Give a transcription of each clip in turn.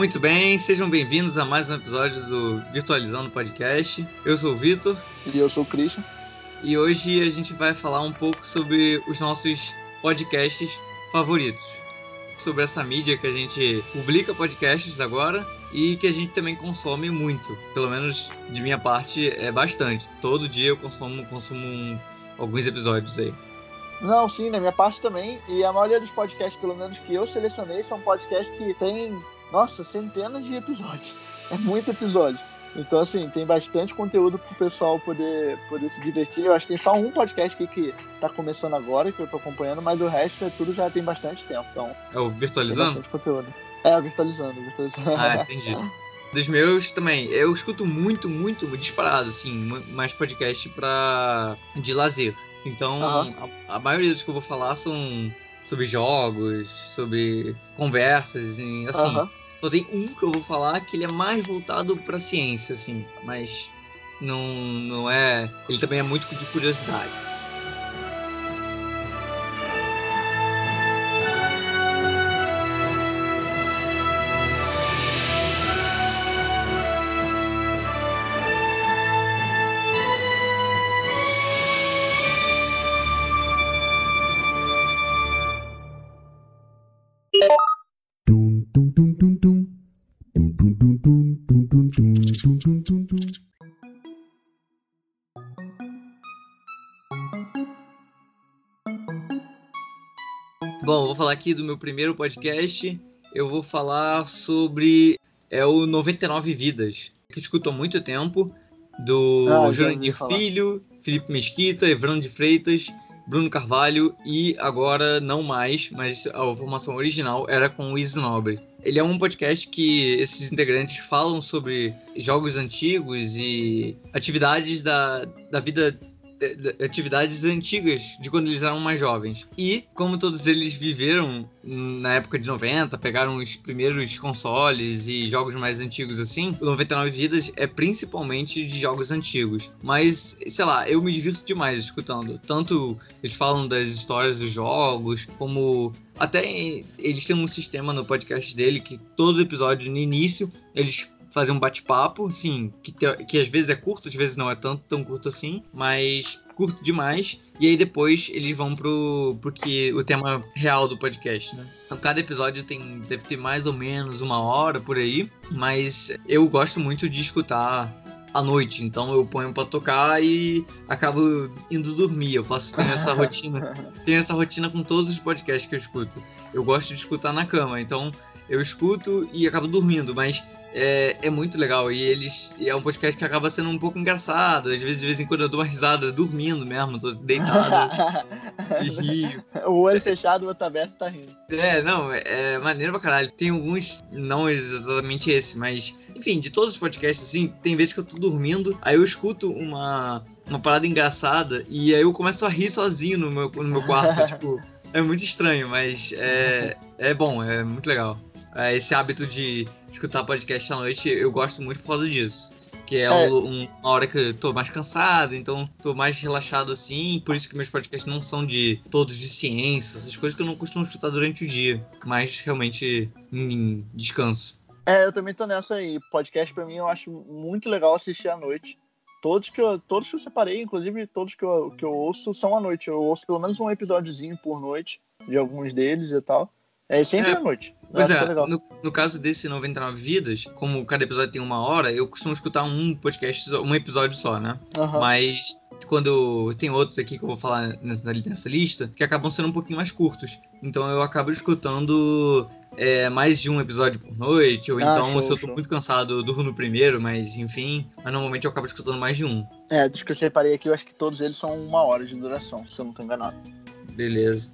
Muito bem, sejam bem-vindos a mais um episódio do Virtualizando Podcast. Eu sou o Vitor. E eu sou o Christian. E hoje a gente vai falar um pouco sobre os nossos podcasts favoritos. Sobre essa mídia que a gente publica podcasts agora e que a gente também consome muito. Pelo menos de minha parte é bastante. Todo dia eu consumo, consumo um, alguns episódios aí. Não, sim, na minha parte também. E a maioria dos podcasts, pelo menos que eu selecionei, são podcasts que tem, nossa, centenas de episódios. É muito episódio. Então, assim, tem bastante conteúdo pro pessoal poder, poder se divertir. Eu acho que tem só um podcast aqui que tá começando agora, que eu tô acompanhando, mas o resto é tudo já tem bastante tempo. Então, é o Virtualizando? Conteúdo. É, o Virtualizando, virtualizando. Ah, entendi. Dos meus também, eu escuto muito, muito, disparado, assim, mais podcast pra... de lazer. Então, uhum. a, a, maioria dos que eu vou falar são sobre jogos, sobre conversas, assim. Uhum. Só tem um que eu vou falar que ele é mais voltado pra ciência, assim, mas não, não é. Ele também é muito de curiosidade. Aqui do meu primeiro podcast. Eu vou falar sobre é o 99 Vidas, que escuto há muito tempo, do ah, Jurandir Filho, Felipe Mesquita, Evandro de Freitas, Bruno Carvalho e agora não mais, mas a formação original era com o Isnobre. Ele é um podcast que esses integrantes falam sobre jogos antigos e atividades da, da vida atividades antigas de quando eles eram mais jovens. E, como todos eles viveram na época de 90, pegaram os primeiros consoles e jogos mais antigos assim, o 99 Vidas é principalmente de jogos antigos. Mas, sei lá, eu me divirto demais escutando. Tanto eles falam das histórias dos jogos, como até eles têm um sistema no podcast dele que todo episódio, no início, eles fazer um bate-papo, sim, que, te, que às vezes é curto, às vezes não é tanto tão curto assim, mas curto demais. E aí depois eles vão pro, pro que, o tema real do podcast, né? Então, cada episódio tem, deve ter mais ou menos uma hora por aí, mas eu gosto muito de escutar à noite, então eu ponho para tocar e acabo indo dormir. Eu faço tenho essa rotina, tenho essa rotina com todos os podcasts que eu escuto. Eu gosto de escutar na cama, então eu escuto e acabo dormindo, mas é, é muito legal. E eles é um podcast que acaba sendo um pouco engraçado. Às vezes, de vez em quando, eu dou uma risada dormindo mesmo, tô deitado e rio. O olho fechado, o outro aberto tá rindo. É, não, é, é maneiro pra caralho. Tem alguns, não exatamente esse, mas enfim, de todos os podcasts, assim, tem vezes que eu tô dormindo, aí eu escuto uma, uma parada engraçada e aí eu começo a rir sozinho no meu, no meu quarto. tipo, é muito estranho, mas é, é bom, é muito legal. É, esse hábito de escutar podcast à noite, eu gosto muito por causa disso. Que é, é. Um, uma hora que eu tô mais cansado, então tô mais relaxado assim, por isso que meus podcasts não são de todos de ciência, essas coisas que eu não costumo escutar durante o dia, mas realmente em descanso. É, eu também tô nessa aí. Podcast pra mim eu acho muito legal assistir à noite. Todos que eu, todos que eu separei, inclusive todos que eu, que eu ouço, são à noite. Eu ouço pelo menos um episódiozinho por noite de alguns deles e tal. É sempre é. à noite. Pois é, no, no, caso desse 99 Vidas, como cada episódio tem uma hora, eu costumo escutar um podcast, um episódio só, né? Uhum. Mas quando tem outros aqui que eu vou falar nessa, nessa lista, que acabam sendo um pouquinho mais curtos. Então eu acabo escutando é, mais de um episódio por noite, ou ah, então show, se eu tô show. muito cansado, eu durmo no primeiro, mas enfim. Mas normalmente eu acabo escutando mais de um. É, dos que eu separei aqui, eu acho que todos eles são uma hora de duração, se eu não tô enganado. Beleza.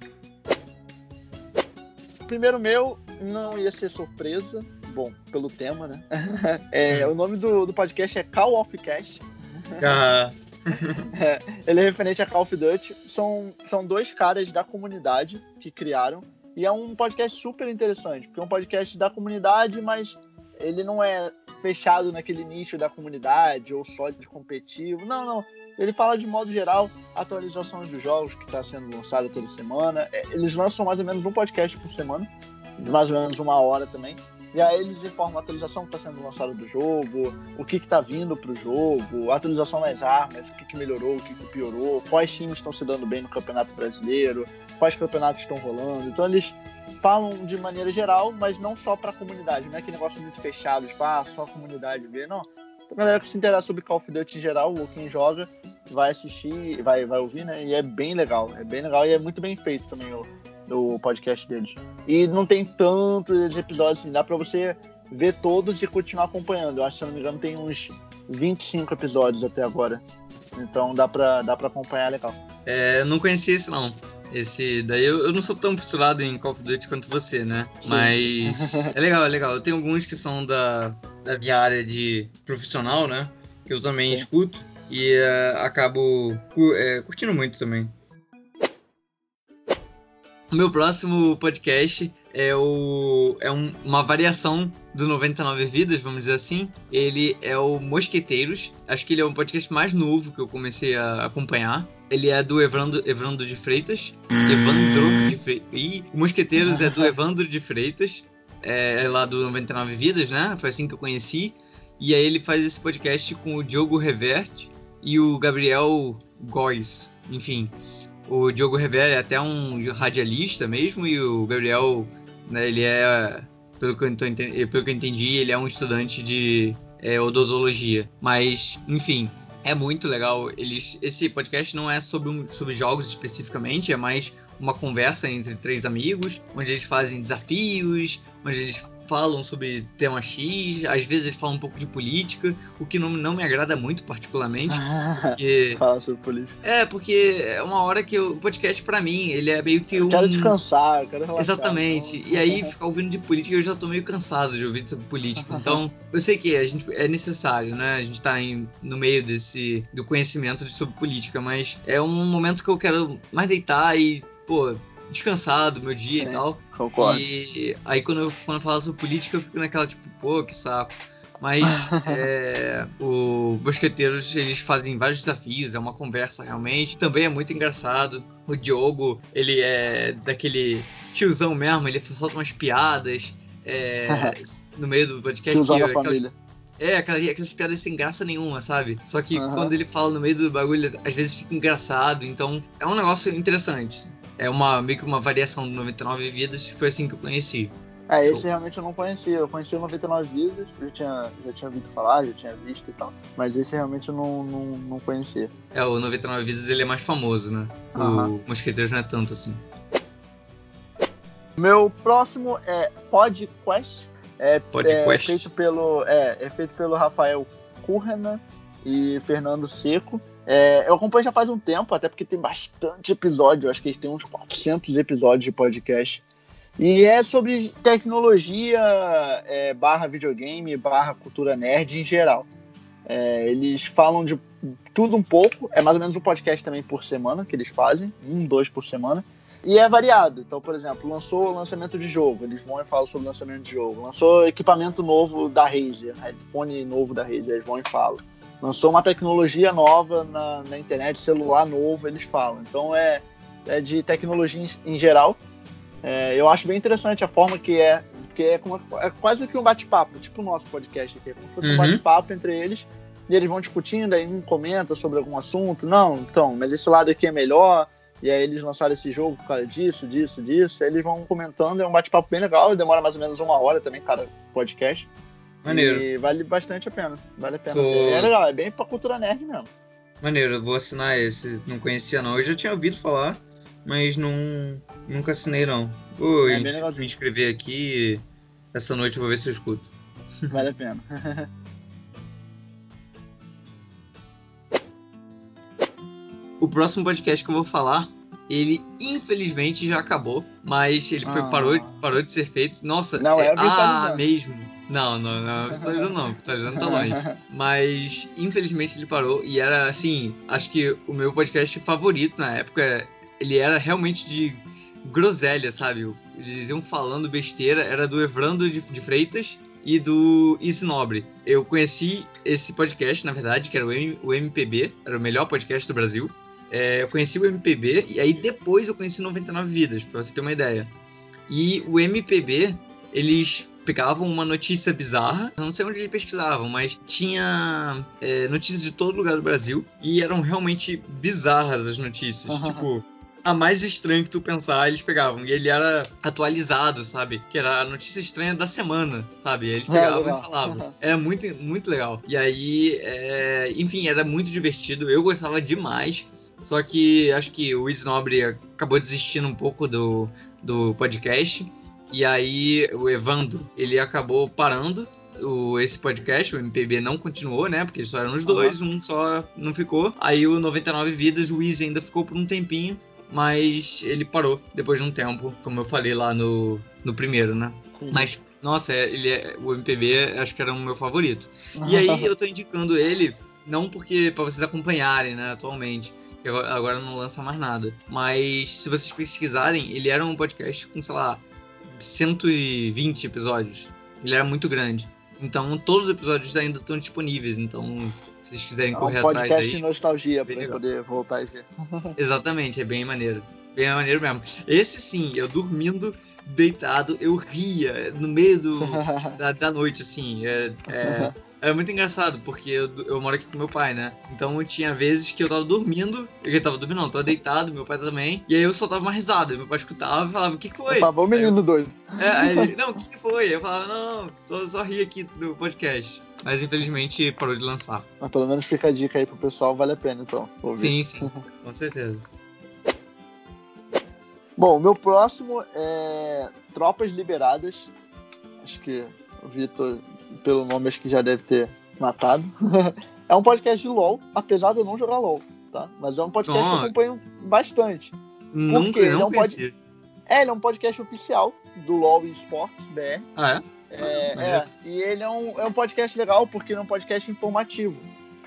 Primeiro meu, não ia ser surpresa, bom, pelo tema, né? É, o nome do, do podcast é Call of Cash. Ah. é, ele é referente a Call of Duty. São, são dois caras da comunidade que criaram. E é um podcast super interessante, porque é um podcast da comunidade, mas ele não é fechado naquele nicho da comunidade ou só de competitivo. Não, não. Ele fala de modo geral atualizações dos jogos que está sendo lançado toda semana. É, eles lançam mais ou menos um podcast por semana de mais ou menos uma hora também. E aí eles informam a atualização que está sendo lançada do jogo, o que está vindo para o jogo, a atualização das armas, o que, que melhorou, o que, que piorou, quais times estão se dando bem no Campeonato Brasileiro, quais campeonatos estão rolando. Então eles falam de maneira geral, mas não só para a comunidade. Não é aquele negócio muito fechado, tipo, ah, só a comunidade vê. Não. A galera que se interessa sobre Call of Duty em geral, ou quem joga, vai assistir, vai, vai ouvir, né? E é bem legal. É bem legal e é muito bem feito também o, o podcast deles. E não tem tantos episódios assim, dá pra você ver todos e continuar acompanhando. Eu acho que, se não me engano, tem uns 25 episódios até agora. Então dá pra, dá pra acompanhar legal. É, não conhecia esse não. Esse daí eu, eu não sou tão fissurado em Call of Duty quanto você, né? Sim. Mas é legal, é legal. Eu tenho alguns que são da, da minha área de profissional, né? Que eu também Sim. escuto e uh, acabo uh, curtindo muito também. O meu próximo podcast é, o, é um, uma variação do 99 Vidas, vamos dizer assim. Ele é o Mosqueteiros. Acho que ele é o podcast mais novo que eu comecei a acompanhar. Ele é do Evandro, Evandro de Freitas. Evandro de Freitas. E o Mosqueteiros é do Evandro de Freitas. É, é lá do 99 Vidas, né? Foi assim que eu conheci. E aí ele faz esse podcast com o Diogo Reverte e o Gabriel Góes. Enfim, o Diogo Rivera é até um radialista mesmo, e o Gabriel, né, ele é, pelo que, eu entendi, pelo que eu entendi, ele é um estudante de é, odontologia. Mas, enfim, é muito legal. Eles, esse podcast não é sobre, um, sobre jogos especificamente, é mais uma conversa entre três amigos, onde eles fazem desafios, onde eles falam sobre tema X, às vezes eles falam um pouco de política, o que não, não me agrada muito particularmente. porque... Fala sobre política. É, porque é uma hora que o podcast para mim, ele é meio que um... Eu quero descansar, eu quero relaxar. Exatamente. Então... E aí ficar ouvindo de política, eu já tô meio cansado de ouvir sobre política. Então, eu sei que a gente é necessário, né? A gente tá em, no meio desse do conhecimento de, sobre política, mas é um momento que eu quero mais deitar e, pô, descansar do meu dia e tal. Concordo. E aí quando eu, quando eu falo sobre política, eu fico naquela tipo, pô, que saco. Mas é, o Bosqueteiros, eles fazem vários desafios, é uma conversa realmente. Também é muito engraçado. O Diogo, ele é daquele tiozão mesmo, ele solta umas piadas é, no meio do podcast. Tiozão da família. É, aquelas, aquelas piadas sem graça nenhuma, sabe? Só que uhum. quando ele fala no meio do bagulho, às vezes fica engraçado. Então, é um negócio interessante é uma meio que uma variação do 99 Vidas, foi assim que eu conheci. É, esse Show. realmente eu não conhecia. Eu conheci o 99 Vidas, já tinha, já tinha ouvido falar, já tinha visto e tal. Mas esse realmente eu não, não, não conhecia. É, o 99 Vidas ele é mais famoso, né? Uhum. O Mosqueteiros não é tanto assim. Meu próximo é PodQuest. É, PodQuest. é feito pelo é, é feito pelo Rafael Currena e Fernando Seco. É, eu acompanho já faz um tempo, até porque tem bastante episódio, acho que eles têm uns 400 episódios de podcast. E é sobre tecnologia, é, barra videogame, barra cultura nerd em geral. É, eles falam de tudo um pouco, é mais ou menos um podcast também por semana que eles fazem, um, dois por semana. E é variado. Então, por exemplo, lançou o lançamento de jogo, eles vão e falam sobre o lançamento de jogo. Lançou equipamento novo da Razer, iPhone novo da Razer, eles vão e falam lançou uma tecnologia nova na, na internet, celular novo, eles falam. Então é, é de tecnologia em, em geral. É, eu acho bem interessante a forma que é, porque é, como, é quase que um bate-papo, tipo o nosso podcast aqui, é como se fosse uhum. um bate-papo entre eles, e eles vão discutindo, aí um comenta sobre algum assunto, não, então, mas esse lado aqui é melhor, e aí eles lançaram esse jogo por causa disso, disso, disso, aí eles vão comentando, é um bate-papo bem legal, demora mais ou menos uma hora também, cada podcast. Maneiro. E vale bastante a pena. Vale a pena. Tô... É legal, é bem pra cultura nerd mesmo. Maneiro, eu vou assinar esse. Não conhecia não. Eu já tinha ouvido falar, mas não, nunca assinei não. Vou é me inscrever aqui. Essa noite eu vou ver se eu escuto. Vale a pena. o próximo podcast que eu vou falar, ele infelizmente já acabou, mas ele foi, parou, ah. parou de ser feito. Nossa, não, é, é ah, mesmo. Não, não, não, dizendo não, dizendo tá longe. Mas, infelizmente, ele parou e era, assim, acho que o meu podcast favorito na época, ele era realmente de groselha, sabe? Eles iam falando besteira, era do Evrando de, de Freitas e do Easy Nobre. Eu conheci esse podcast, na verdade, que era o, M, o MPB, era o melhor podcast do Brasil. É, eu conheci o MPB e aí depois eu conheci 99 Vidas, pra você ter uma ideia. E o MPB, eles pegavam uma notícia bizarra, não sei onde eles pesquisavam, mas tinha é, notícias de todo lugar do Brasil e eram realmente bizarras as notícias. Uhum. Tipo, a mais estranha que tu pensar, eles pegavam. E ele era atualizado, sabe? Que era a notícia estranha da semana, sabe? Eles pegavam é, e falavam. Era muito, muito legal. E aí, é... enfim, era muito divertido. Eu gostava demais. Só que acho que o Isnobre acabou desistindo um pouco do, do podcast. E aí o Evandro, ele acabou parando o, esse podcast, o MPB não continuou, né? Porque só eram os dois, uhum. um só não ficou. Aí o 99 Vidas, o Wiz ainda ficou por um tempinho mas ele parou depois de um tempo, como eu falei lá no, no primeiro, né? Sim. Mas, nossa, é, ele é, o MPB acho que era o meu favorito. E aí eu tô indicando ele, não porque para vocês acompanharem, né, atualmente, agora não lança mais nada, mas se vocês pesquisarem, ele era um podcast com, sei lá, 120 episódios. Ele era muito grande. Então, todos os episódios ainda estão disponíveis, então se vocês quiserem é um correr atrás aí. podcast de nostalgia pra legal. poder voltar e ver. Exatamente, é bem maneiro. Bem maneiro mesmo. Esse sim, eu dormindo, deitado, eu ria no meio do, da, da noite, assim. É, é, é muito engraçado, porque eu, eu, moro aqui com meu pai, né? Então tinha vezes que eu tava dormindo, eu tava dormindo, não, tava deitado, meu pai também, e aí eu soltava uma risada. Meu pai escutava e falava, o que que foi? Tava o menino eu, doido. É, aí ele, não, o que que foi? Eu falava, não, só, só ri aqui do podcast. Mas infelizmente parou de lançar. Mas pelo menos fica a dica aí pro pessoal, vale a pena então. Ouvir. Sim, sim, com certeza. Bom, meu próximo é Tropas Liberadas. Acho que o Vitor, pelo nome, acho que já deve ter matado. é um podcast de LOL, apesar de eu não jogar LOL, tá? Mas é um podcast que eu acompanho bastante. Nunca, não é um pod... É, ele é um podcast oficial do LOL Esports BR. Ah, é? É, é, e ele é um, é um podcast legal porque ele é um podcast informativo.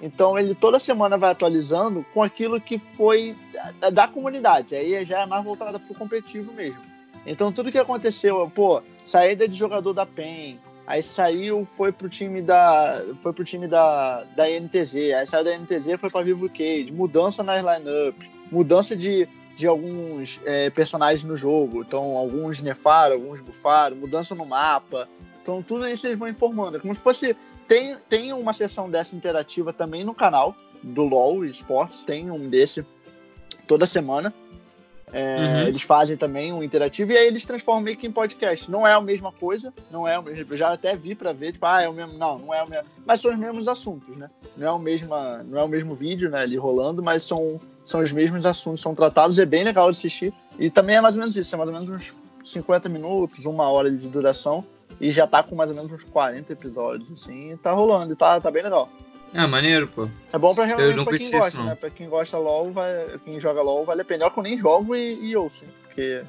Então ele toda semana vai atualizando com aquilo que foi da, da comunidade. Aí já é mais voltada para o competitivo mesmo. Então tudo que aconteceu, pô, saída de jogador da PEN, aí saiu, foi pro time da. Foi pro time da, da NTZ, aí saiu da NTZ foi pra Vivo Cage, mudança nas lineups, mudança de, de alguns é, personagens no jogo. Então, alguns nefaram, alguns bufaram, mudança no mapa. Então, tudo isso eles vão informando. É como se fosse. Tem, tem uma sessão dessa interativa também no canal do LoL Esportes, tem um desse toda semana. É, uhum. Eles fazem também um interativo e aí eles transformam meio que em podcast. Não é a mesma coisa, não é o mesmo. Eu já até vi para ver, tipo, ah, é o mesmo. Não, não é o mesmo. Mas são os mesmos assuntos, né? Não é o mesmo, não é o mesmo vídeo, né, ali rolando, mas são, são os mesmos assuntos, são tratados, é bem legal de assistir. E também é mais ou menos isso, é mais ou menos uns 50 minutos, uma hora de duração. E já tá com mais ou menos uns 40 episódios, assim, e tá rolando, e tá, tá bem legal. Ah, maneiro, pô. É bom pra realmente pra quem gosta, né? Pra quem gosta LOL, vai, quem joga LOL, vale a pena. Eu que eu nem jogo e, e ouço, porque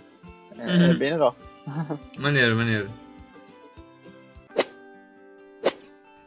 é, uhum. é bem legal. Maneiro, maneiro.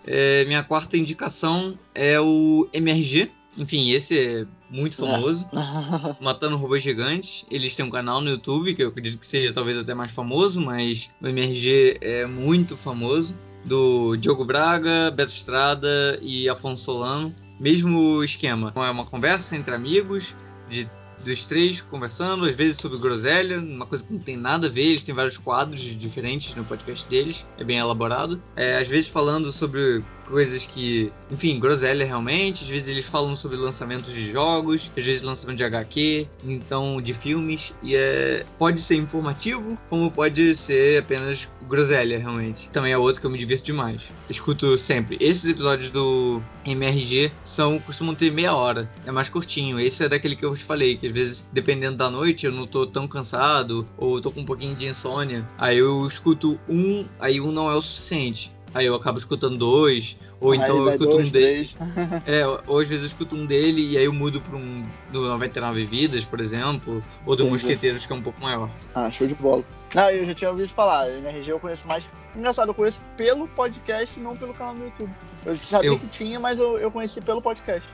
É, minha quarta indicação é o MRG. Enfim, esse é muito famoso. É. Matando Robôs Gigantes. Eles têm um canal no YouTube, que eu acredito que seja talvez até mais famoso, mas o MRG é muito famoso. Do Diogo Braga, Beto Estrada e Afonso Solano. Mesmo esquema. É uma conversa entre amigos, de dos três conversando, às vezes sobre groselha, uma coisa que não tem nada a ver, eles têm vários quadros diferentes no podcast deles, é bem elaborado. É, às vezes falando sobre coisas que, enfim, groselha realmente, às vezes eles falam sobre lançamentos de jogos, às vezes lançamento de HQ, então de filmes, e é, pode ser informativo, como pode ser apenas groselha, realmente. Também é outro que eu me divirto demais. Escuto sempre. Esses episódios do MRG são, costumam ter meia hora, é mais curtinho. Esse é daquele que eu te falei, que às vezes, dependendo da noite, eu não tô tão cansado, ou tô com um pouquinho de insônia, aí eu escuto um, aí um não é o suficiente. Aí eu acabo escutando dois, ou aí então eu escuto dois, um dele. é, ou às vezes eu escuto um dele e aí eu mudo pra um do 99 Vidas, por exemplo, ou do Entendi. Mosqueteiros, que é um pouco maior. Ah, show de bola. Não, eu já tinha ouvido falar, MRG eu conheço mais. Engraçado, eu conheço pelo podcast, não pelo canal do YouTube. Eu sabia eu... que tinha, mas eu, eu conheci pelo podcast.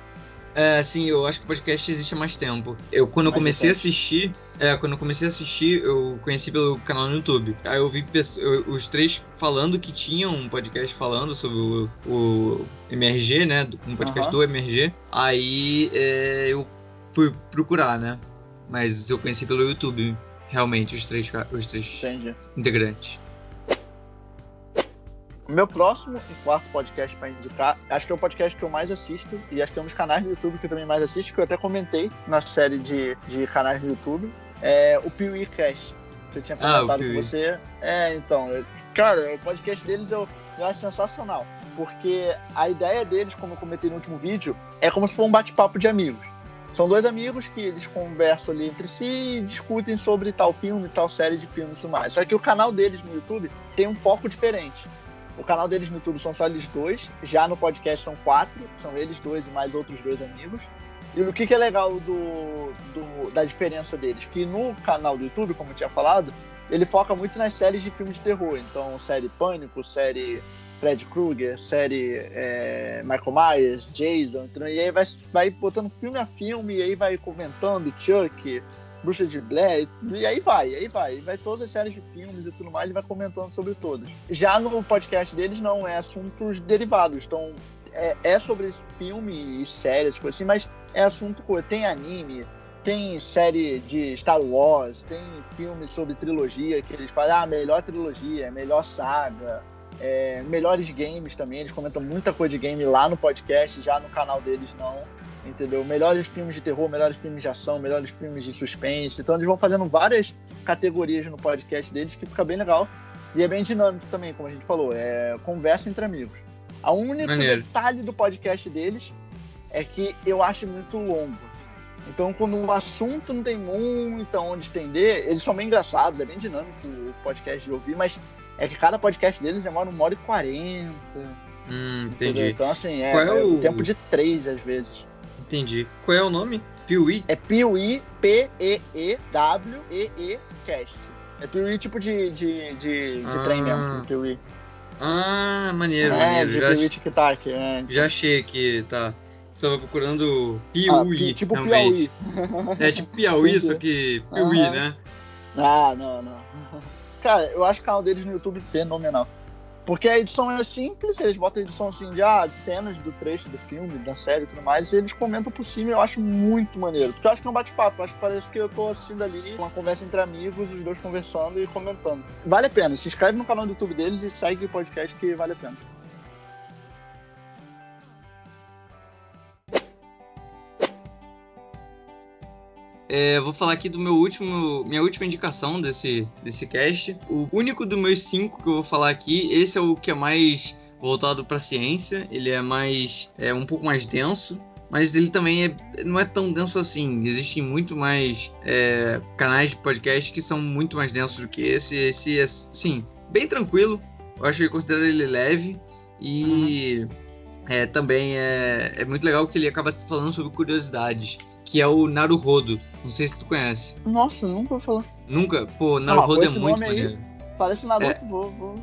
É, sim, eu acho que o podcast existe há mais tempo. Eu, quando eu comecei a assistir, é, quando eu comecei a assistir, eu conheci pelo canal no YouTube. Aí eu vi pessoas, os três falando que tinham um podcast falando sobre o, o MRG, né? Um podcast uhum. do MRG. Aí é, eu fui procurar, né? Mas eu conheci pelo YouTube, realmente, os três, os três integrantes. Meu próximo e quarto podcast para indicar, acho que é o podcast que eu mais assisto e acho que é um dos canais do YouTube que eu também mais assisto, que eu até comentei na série de, de canais do YouTube, é o Piuí Cast, que eu tinha ah, comentado ah, com você. É, então, cara, o podcast deles eu, eu acho sensacional, porque a ideia deles, como eu comentei no último vídeo, é como se fosse um bate-papo de amigos. São dois amigos que eles conversam ali entre si e discutem sobre tal filme, tal série de filmes e tudo mais. Só que o canal deles no YouTube tem um foco diferente. O canal deles no YouTube são só eles dois, já no podcast são quatro, são eles dois e mais outros dois amigos. E o que, que é legal do, do, da diferença deles? Que no canal do YouTube, como eu tinha falado, ele foca muito nas séries de filme de terror. Então, série Pânico, série Fred Krueger, série é, Michael Myers, Jason, e aí vai, vai botando filme a filme, e aí vai comentando Chuck, Bruxa de Blair, e aí vai, aí vai, e vai todas as séries de filmes e tudo mais, e vai comentando sobre todas. Já no podcast deles não é assuntos derivados, então é, é sobre filme e séries, coisa assim, mas é assunto, tem anime, tem série de Star Wars, tem filme sobre trilogia que eles falam, ah, melhor trilogia, melhor saga, é, melhores games também, eles comentam muita coisa de game lá no podcast, já no canal deles não. Entendeu? Melhores filmes de terror, melhores filmes de ação, melhores filmes de suspense. Então eles vão fazendo várias categorias no podcast deles que fica bem legal. E é bem dinâmico também, como a gente falou. É conversa entre amigos. A única Maneiro. detalhe do podcast deles é que eu acho muito longo. Então, quando um assunto não tem muito onde estender, eles são bem engraçados, é bem dinâmico o podcast de ouvir, mas é que cada podcast deles demora uma hora e quarenta. Hum, entendi. Entendeu? Então, assim, é, é o... tempo de três às vezes. Entendi. Qual é o nome? Piuí? É Piuí, P-E-E-W-E-E Cast. É Piuí tipo de, de, de, de ah. trem mesmo, Piuí. Ah, maneiro, é, maneiro. De já, Piuí Tic-Tac, é. Já achei aqui, tá. Tava procurando Piuí. Ah, tipo Piauí. É tipo Piauí, só que Piuí, né? Ah, não, não. Cara, eu acho o canal deles no YouTube fenomenal. Porque a edição é simples, eles botam a edição assim de, ah, cenas do trecho do filme, da série e tudo mais, e eles comentam por cima e eu acho muito maneiro. Porque eu acho que é um bate-papo, acho que parece que eu tô assistindo ali uma conversa entre amigos, os dois conversando e comentando. Vale a pena, se inscreve no canal do YouTube deles e segue o podcast que vale a pena. É, vou falar aqui do meu último, minha última indicação desse, desse cast. O único dos meus cinco que eu vou falar aqui, esse é o que é mais voltado para ciência. Ele é mais, é um pouco mais denso, mas ele também é, não é tão denso assim. Existem muito mais é, canais de podcast que são muito mais densos do que esse. Esse é, sim, bem tranquilo. Eu acho que eu considero ele leve e uhum. É, também é, é muito legal que ele acaba falando sobre curiosidades que é o Naruhodo. Não sei se tu conhece. Nossa, nunca vou falar. Nunca? Pô, Naruhodo ah, é muito maneiro. Parece Naruto, é. vou, vou,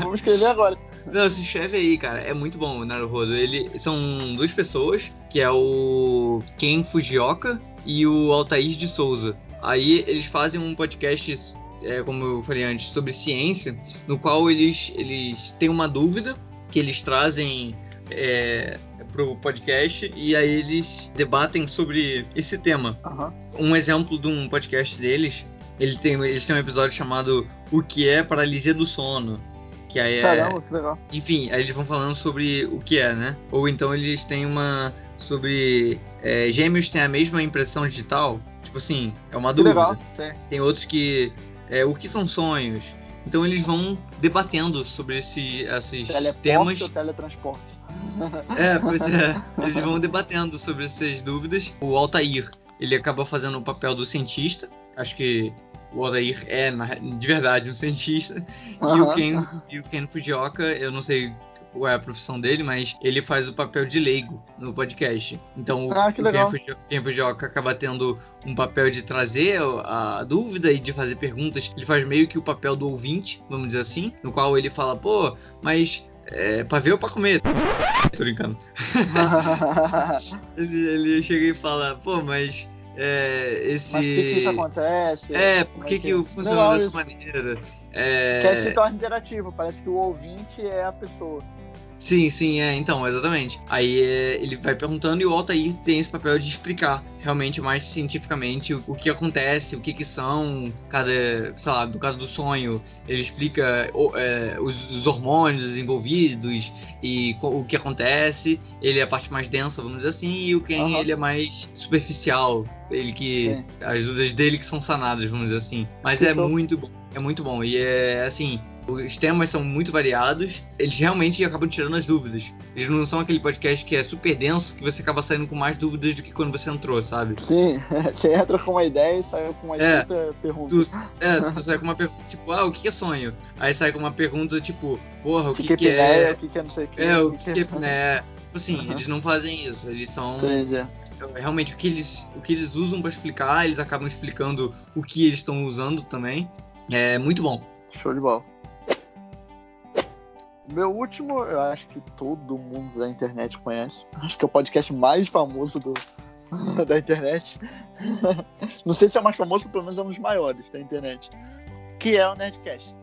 vou escrever agora. Não, se inscreve aí, cara. É muito bom o Naruhodo. Ele, são duas pessoas, que é o Ken Fujioka e o Altair de Souza. Aí eles fazem um podcast, é, como eu falei antes, sobre ciência, no qual eles, eles têm uma dúvida que eles trazem é, pro podcast e aí eles debatem sobre esse tema. Uhum. Um exemplo de um podcast deles, ele tem, eles têm um episódio chamado O que é paralisia do sono. Que aí é. Caramba, que legal. Enfim, aí eles vão falando sobre o que é, né? Ou então eles têm uma. sobre. É, gêmeos têm a mesma impressão digital. Tipo assim, é uma dúvida. Legal, tem outros que. É, o que são sonhos? Então eles vão debatendo sobre esse, esses Teleporte temas. Ou teletransporte? É, pois é. Eles vão debatendo sobre essas dúvidas. O Altair, ele acaba fazendo o papel do cientista. Acho que o Altair é, de verdade, um cientista. Uhum. E, o Ken, e o Ken Fujioka, eu não sei qual é a profissão dele, mas ele faz o papel de leigo no podcast. Então ah, o legal. Ken Fujioka acaba tendo um papel de trazer a dúvida e de fazer perguntas. Ele faz meio que o papel do ouvinte, vamos dizer assim, no qual ele fala, pô, mas é, pra ver ou pra comer? Tô brincando. ele, ele chega e fala, pô, mas é, esse. Mas por que, isso acontece? É, por que, que, que funciona dessa isso. maneira? É... Que se torna interativo, parece que o ouvinte é a pessoa. Sim, sim, é, então, exatamente. Aí é, ele vai perguntando e o Altair tem esse papel de explicar realmente mais cientificamente o, o que acontece, o que que são cada, sei lá, no caso do sonho, ele explica é, os, os, hormônios envolvidos e o que acontece. Ele é a parte mais densa, vamos dizer assim, e o Ken, uhum. ele é mais superficial. Ele que. É. As dúvidas dele que são sanadas, vamos dizer assim. Mas é muito bom. É muito bom. E é assim, os temas são muito variados, eles realmente acabam tirando as dúvidas. Eles não são aquele podcast que é super denso, que você acaba saindo com mais dúvidas do que quando você entrou, sabe? Sim, você entra com uma ideia e sai com uma é, pergunta. Tu, é, tu sai com uma pergunta, tipo, ah, o que é sonho? Aí sai com uma pergunta, tipo, porra, o que, que, que, que é... O que, que é não sei o que. É, o que, que é... Né? Tipo assim, uhum. eles não fazem isso, eles são... Entendi realmente o que eles o que eles usam para explicar eles acabam explicando o que eles estão usando também é muito bom show de bola meu último, eu acho que todo mundo da internet conhece. Acho que é o podcast mais famoso do, da internet. Não sei se é o mais famoso, pelo menos é um dos maiores da internet. Que é o Nerdcast.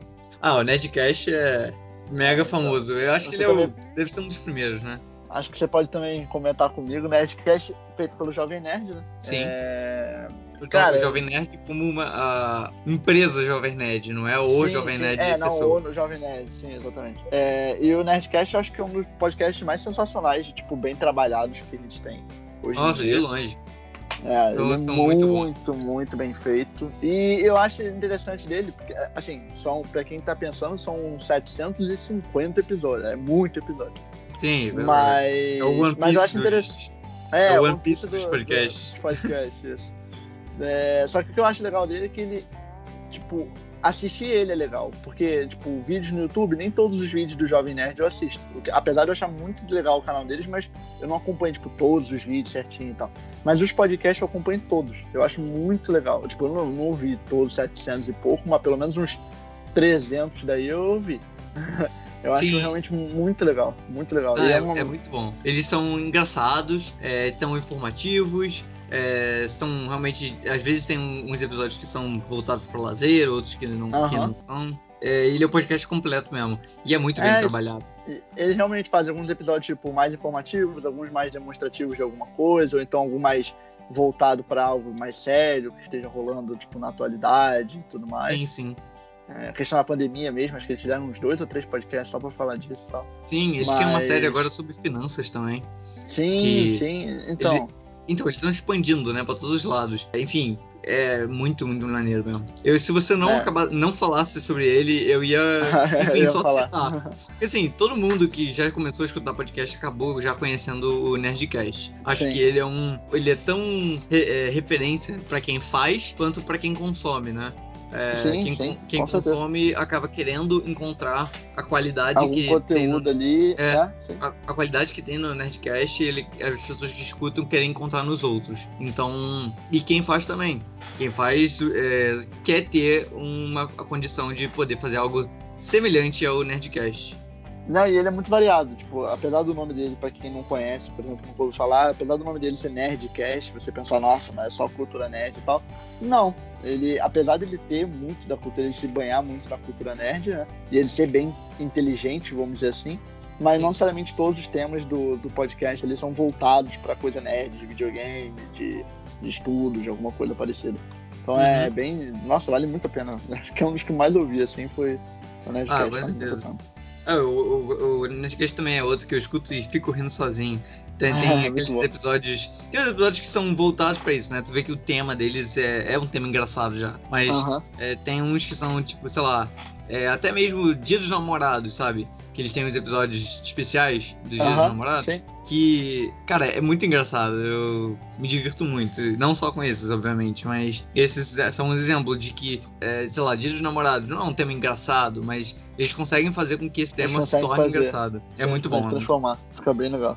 Ah, o Nerdcast é mega famoso. Eu acho que ele é o, deve ser um dos primeiros, né? Acho que você pode também comentar comigo. Nerdcast feito pelo Jovem Nerd, né? Sim. É... Cara, o Jovem Nerd como uma empresa Jovem Nerd, não é o sim, Jovem sim. Nerd. É, não, pessoa. o Jovem Nerd, sim, exatamente. É, e o Nerdcast eu acho que é um dos podcasts mais sensacionais, tipo, bem trabalhados que a gente tem hoje Nossa, de longe. É, é muito, muito, muito, bem feito. E eu acho interessante dele, porque, assim, são, pra quem tá pensando, são 750 episódios. É muito episódio. Sim, mas, é o One Piece mas eu acho interessante. É, é o One Piece dos podcasts. Do, podcast, isso. É, só que o que eu acho legal dele é que ele, tipo, assistir ele é legal. Porque, tipo, vídeos no YouTube, nem todos os vídeos do Jovem Nerd eu assisto. Apesar de eu achar muito legal o canal deles, mas eu não acompanho, tipo, todos os vídeos certinho e tal. Mas os podcasts eu acompanho todos. Eu acho muito legal. Tipo, eu não, não ouvi todos 700 e pouco, mas pelo menos uns 300 daí eu ouvi. Eu Sim. acho realmente muito legal, muito legal. Ah, é, uma... é, muito bom. Eles são engraçados, é, tão informativos, é, são realmente. Às vezes tem uns episódios que são voltados para lazer, outros que não, uhum. que não são. É, ele é o um podcast completo mesmo. E é muito bem é, trabalhado. Eles realmente fazem alguns episódios tipo, mais informativos, alguns mais demonstrativos de alguma coisa, ou então algum mais voltado para algo mais sério, que esteja rolando tipo, na atualidade e tudo mais. Sim, sim. É, a questão da pandemia mesmo, acho que eles fizeram uns dois ou três podcasts só para falar disso e tal. Sim, eles Mas... têm uma série agora sobre finanças também. Sim, sim. Então. Ele então, eles estão expandindo, né, pra todos os lados. Enfim, é muito, muito maneiro mesmo. Eu, se você não é. acabar, não falasse sobre ele, eu ia, enfim, eu ia só falar. citar. Porque, assim, todo mundo que já começou a escutar podcast acabou já conhecendo o Nerdcast. Acho Sim. que ele é um, ele é tão é, referência para quem faz quanto para quem consome, né? É, sim, quem, sim, quem consome certeza. acaba querendo encontrar a qualidade Algum que conteúdo tem no, ali. É, é a, a, qualidade que tem no Nerdcast, ele, as pessoas que escutam querem encontrar nos outros. Então, e quem faz também. Quem faz é, quer ter uma condição de poder fazer algo semelhante ao Nerdcast. Não, e ele é muito variado. Tipo, apesar do nome dele, para quem não conhece, por exemplo, não falar, apesar do nome dele ser Nerdcast, você pensar, nossa, mas é só cultura nerd e tal. Não. Ele, apesar dele ter muito da cultura, ele se banhar muito da cultura nerd, né? E ele ser bem inteligente, vamos dizer assim. Mas não necessariamente todos os temas do, do podcast eles são voltados para coisa nerd, de videogame, de, de estudo, de alguma coisa parecida. Então é uhum. é bem. Nossa, vale muito a pena. Acho que é um dos que mais ouvi, assim, foi o Nerdcast. Ah, com certeza. Ah, o, o, o Nerdcast também é outro que eu escuto e fico rindo sozinho. Tem, tem ah, aqueles episódios. Tem uns episódios que são voltados pra isso, né? Tu vê que o tema deles é, é um tema engraçado já. Mas uh -huh. é, tem uns que são, tipo, sei lá, é, até mesmo Dia dos Namorados, sabe? Que eles têm uns episódios especiais dos Dias uh -huh, dos Namorados. Sim. Que, cara, é muito engraçado. Eu me divirto muito. Não só com esses, obviamente, mas esses são um exemplo de que, é, sei lá, Dia dos Namorados não é um tema engraçado, mas eles conseguem fazer com que esse tema se torne fazer. engraçado. É Sim, é muito bom. Né? transformar, né? fica bem legal.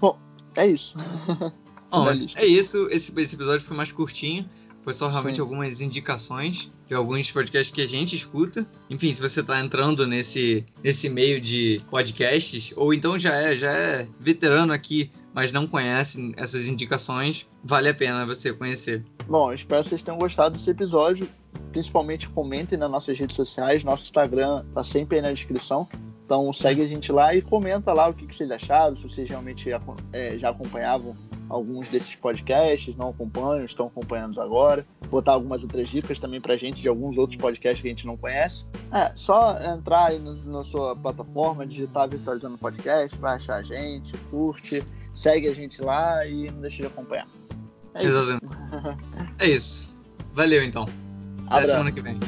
Bom, é isso. Bom, é isso. Esse, esse episódio foi mais curtinho, Foi só realmente Sim. algumas indicações de alguns podcasts que a gente escuta. Enfim, se você está entrando nesse, nesse meio de podcasts, ou então já é, já é veterano aqui, mas não conhece essas indicações, vale a pena você conhecer. Bom, espero que vocês tenham gostado desse episódio. Principalmente comentem nas nossas redes sociais. Nosso Instagram tá sempre aí na descrição. Então segue a gente lá e comenta lá o que, que vocês acharam, se vocês realmente é, já acompanhavam alguns desses podcasts, não acompanham, estão acompanhando agora. Botar algumas outras dicas também pra gente de alguns outros podcasts que a gente não conhece. É, só entrar aí na sua plataforma, digitar Virtualizando Podcast, vai achar a gente, curte, segue a gente lá e não deixe de acompanhar. É Exatamente. Isso. é isso. Valeu então. Até semana que vem.